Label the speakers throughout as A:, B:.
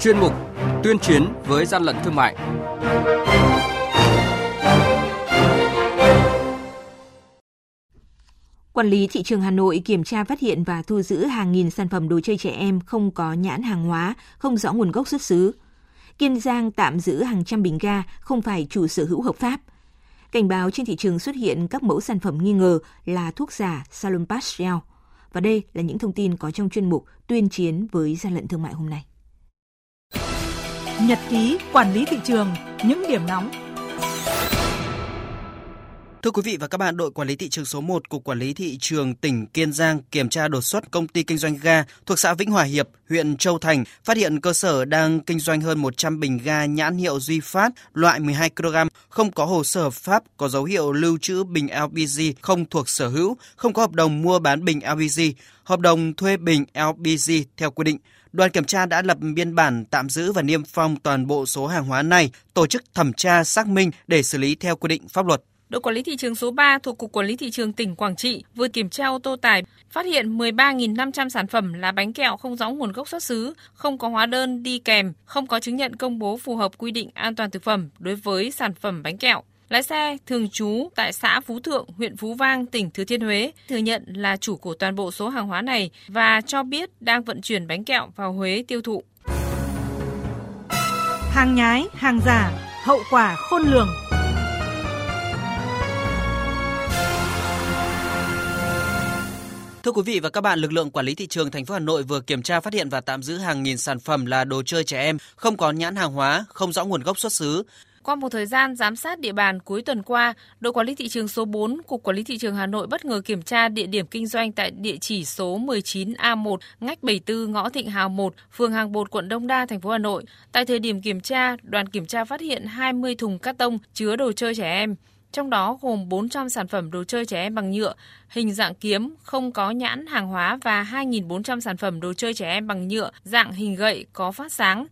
A: chuyên mục Tuyên chiến với gian lận thương mại.
B: Quản lý thị trường Hà Nội kiểm tra phát hiện và thu giữ hàng nghìn sản phẩm đồ chơi trẻ em không có nhãn hàng hóa, không rõ nguồn gốc xuất xứ. Kiên Giang tạm giữ hàng trăm bình ga không phải chủ sở hữu hợp pháp. Cảnh báo trên thị trường xuất hiện các mẫu sản phẩm nghi ngờ là thuốc giả Salon Pastel. Và đây là những thông tin có trong chuyên mục Tuyên chiến với gian lận thương mại hôm nay.
C: Nhật ký quản lý thị trường, những điểm nóng
D: Thưa quý vị và các bạn, đội quản lý thị trường số 1 Cục Quản lý Thị trường tỉnh Kiên Giang kiểm tra đột xuất công ty kinh doanh ga thuộc xã Vĩnh Hòa Hiệp, huyện Châu Thành, phát hiện cơ sở đang kinh doanh hơn 100 bình ga nhãn hiệu Duy Phát loại 12 kg, không có hồ sơ hợp pháp, có dấu hiệu lưu trữ bình LPG không thuộc sở hữu, không có hợp đồng mua bán bình LPG, hợp đồng thuê bình LPG theo quy định. Đoàn kiểm tra đã lập biên bản tạm giữ và niêm phong toàn bộ số hàng hóa này, tổ chức thẩm tra xác minh để xử lý theo quy định pháp luật.
E: Đội quản lý thị trường số 3 thuộc Cục Quản lý Thị trường tỉnh Quảng Trị vừa kiểm tra ô tô tải, phát hiện 13.500 sản phẩm là bánh kẹo không rõ nguồn gốc xuất xứ, không có hóa đơn đi kèm, không có chứng nhận công bố phù hợp quy định an toàn thực phẩm đối với sản phẩm bánh kẹo. Lái xe thường trú tại xã Phú Thượng, huyện Phú Vang, tỉnh Thừa Thiên Huế thừa nhận là chủ của toàn bộ số hàng hóa này và cho biết đang vận chuyển bánh kẹo vào Huế tiêu thụ.
C: Hàng nhái, hàng giả, hậu quả khôn lường.
D: Thưa quý vị và các bạn, lực lượng quản lý thị trường thành phố Hà Nội vừa kiểm tra phát hiện và tạm giữ hàng nghìn sản phẩm là đồ chơi trẻ em không có nhãn hàng hóa, không rõ nguồn gốc xuất xứ.
E: Qua một thời gian giám sát địa bàn cuối tuần qua, đội quản lý thị trường số 4, Cục Quản lý Thị trường Hà Nội bất ngờ kiểm tra địa điểm kinh doanh tại địa chỉ số 19A1, ngách 74 ngõ Thịnh Hào 1, phường Hàng Bột, quận Đông Đa, thành phố Hà Nội. Tại thời điểm kiểm tra, đoàn kiểm tra phát hiện 20 thùng cát tông chứa đồ chơi trẻ em trong đó gồm 400 sản phẩm đồ chơi trẻ em bằng nhựa, hình dạng kiếm, không có nhãn hàng hóa và 2.400 sản phẩm đồ chơi trẻ em bằng nhựa, dạng hình gậy có phát sáng.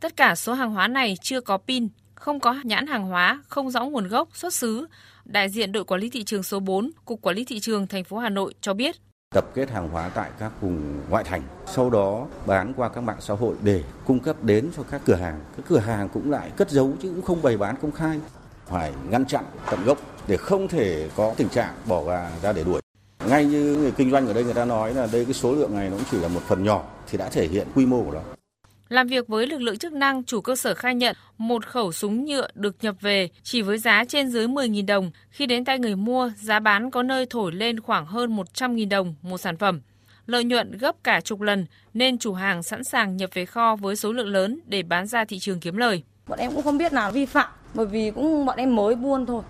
E: Tất cả số hàng hóa này chưa có pin, không có nhãn hàng hóa, không rõ nguồn gốc, xuất xứ. Đại diện đội quản lý thị trường số 4, Cục Quản lý Thị trường thành phố Hà Nội cho biết
F: tập kết hàng hóa tại các vùng ngoại thành, sau đó bán qua các mạng xã hội để cung cấp đến cho các cửa hàng. Các cửa hàng cũng lại cất giấu chứ cũng không bày bán công khai phải ngăn chặn tận gốc để không thể có tình trạng bỏ gà ra để đuổi. Ngay như người kinh doanh ở đây người ta nói là đây cái số lượng này nó cũng chỉ là một phần nhỏ thì đã thể hiện quy mô của nó.
E: Làm việc với lực lượng chức năng, chủ cơ sở khai nhận một khẩu súng nhựa được nhập về chỉ với giá trên dưới 10.000 đồng. Khi đến tay người mua, giá bán có nơi thổi lên khoảng hơn 100.000 đồng một sản phẩm. Lợi nhuận gấp cả chục lần nên chủ hàng sẵn sàng nhập về kho với số lượng lớn để bán ra thị trường kiếm lời.
G: Bọn em cũng không biết là vi phạm bởi vì cũng bọn em mới buôn thôi.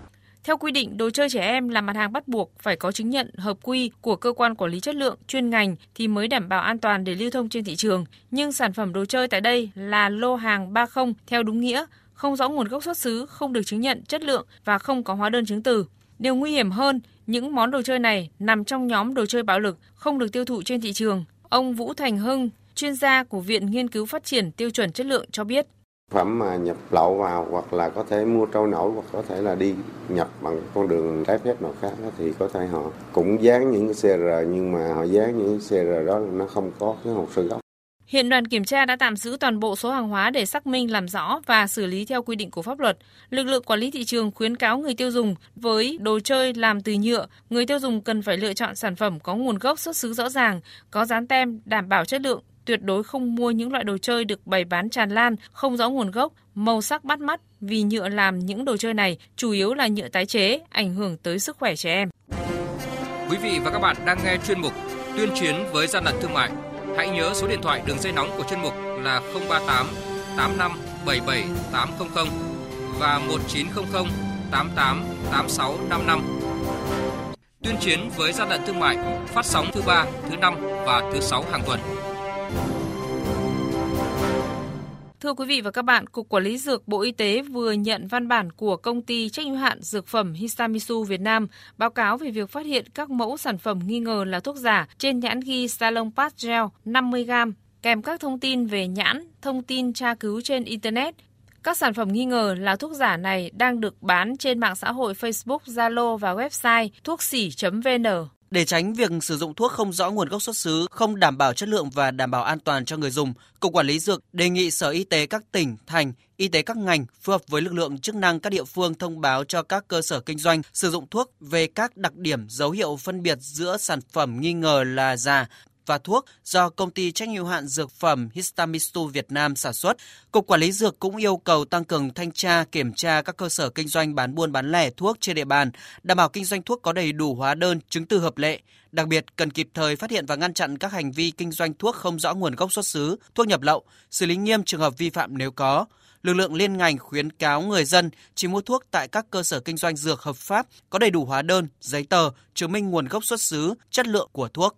E: Theo quy định, đồ chơi trẻ em là mặt hàng bắt buộc phải có chứng nhận hợp quy của cơ quan quản lý chất lượng chuyên ngành thì mới đảm bảo an toàn để lưu thông trên thị trường. Nhưng sản phẩm đồ chơi tại đây là lô hàng 30 theo đúng nghĩa, không rõ nguồn gốc xuất xứ, không được chứng nhận chất lượng và không có hóa đơn chứng từ. Điều nguy hiểm hơn, những món đồ chơi này nằm trong nhóm đồ chơi bạo lực, không được tiêu thụ trên thị trường. Ông Vũ Thành Hưng, chuyên gia của Viện Nghiên cứu Phát triển Tiêu chuẩn Chất lượng cho biết
H: phẩm mà nhập lậu vào hoặc là có thể mua trôi nổi hoặc có thể là đi nhập bằng con đường trái phép nào khác thì có thể họ cũng dán những cái CR nhưng mà họ dán những cái CR đó nó không có cái hồ sơ gốc.
E: Hiện đoàn kiểm tra đã tạm giữ toàn bộ số hàng hóa để xác minh làm rõ và xử lý theo quy định của pháp luật. Lực lượng quản lý thị trường khuyến cáo người tiêu dùng với đồ chơi làm từ nhựa, người tiêu dùng cần phải lựa chọn sản phẩm có nguồn gốc xuất xứ rõ ràng, có dán tem đảm bảo chất lượng tuyệt đối không mua những loại đồ chơi được bày bán tràn lan, không rõ nguồn gốc, màu sắc bắt mắt vì nhựa làm những đồ chơi này chủ yếu là nhựa tái chế, ảnh hưởng tới sức khỏe trẻ em.
A: Quý vị và các bạn đang nghe chuyên mục Tuyên chiến với gian lận thương mại. Hãy nhớ số điện thoại đường dây nóng của chuyên mục là 038 85 77 800 và 1900 88 86 55. Tuyên chiến với gian lận thương mại phát sóng thứ ba, thứ năm và thứ sáu hàng tuần.
E: Thưa quý vị và các bạn, Cục Quản lý Dược Bộ Y tế vừa nhận văn bản của công ty trách nhiệm hạn dược phẩm Hisamisu Việt Nam báo cáo về việc phát hiện các mẫu sản phẩm nghi ngờ là thuốc giả trên nhãn ghi Salonpas Gel 50g kèm các thông tin về nhãn, thông tin tra cứu trên Internet. Các sản phẩm nghi ngờ là thuốc giả này đang được bán trên mạng xã hội Facebook, Zalo và website thuốc Sỉ .vn.
D: Để tránh việc sử dụng thuốc không rõ nguồn gốc xuất xứ, không đảm bảo chất lượng và đảm bảo an toàn cho người dùng, Cục Quản lý Dược đề nghị Sở Y tế các tỉnh, thành, y tế các ngành phù hợp với lực lượng chức năng các địa phương thông báo cho các cơ sở kinh doanh sử dụng thuốc về các đặc điểm dấu hiệu phân biệt giữa sản phẩm nghi ngờ là giả và thuốc do công ty trách nhiệm hạn dược phẩm Histamistu Việt Nam sản xuất. Cục Quản lý dược cũng yêu cầu tăng cường thanh tra, kiểm tra các cơ sở kinh doanh bán buôn bán lẻ thuốc trên địa bàn, đảm bảo kinh doanh thuốc có đầy đủ hóa đơn, chứng từ hợp lệ. Đặc biệt cần kịp thời phát hiện và ngăn chặn các hành vi kinh doanh thuốc không rõ nguồn gốc xuất xứ, thuốc nhập lậu, xử lý nghiêm trường hợp vi phạm nếu có lực lượng liên ngành khuyến cáo người dân chỉ mua thuốc tại các cơ sở kinh doanh dược hợp pháp có đầy đủ hóa đơn, giấy tờ chứng minh nguồn gốc xuất xứ, chất lượng của thuốc.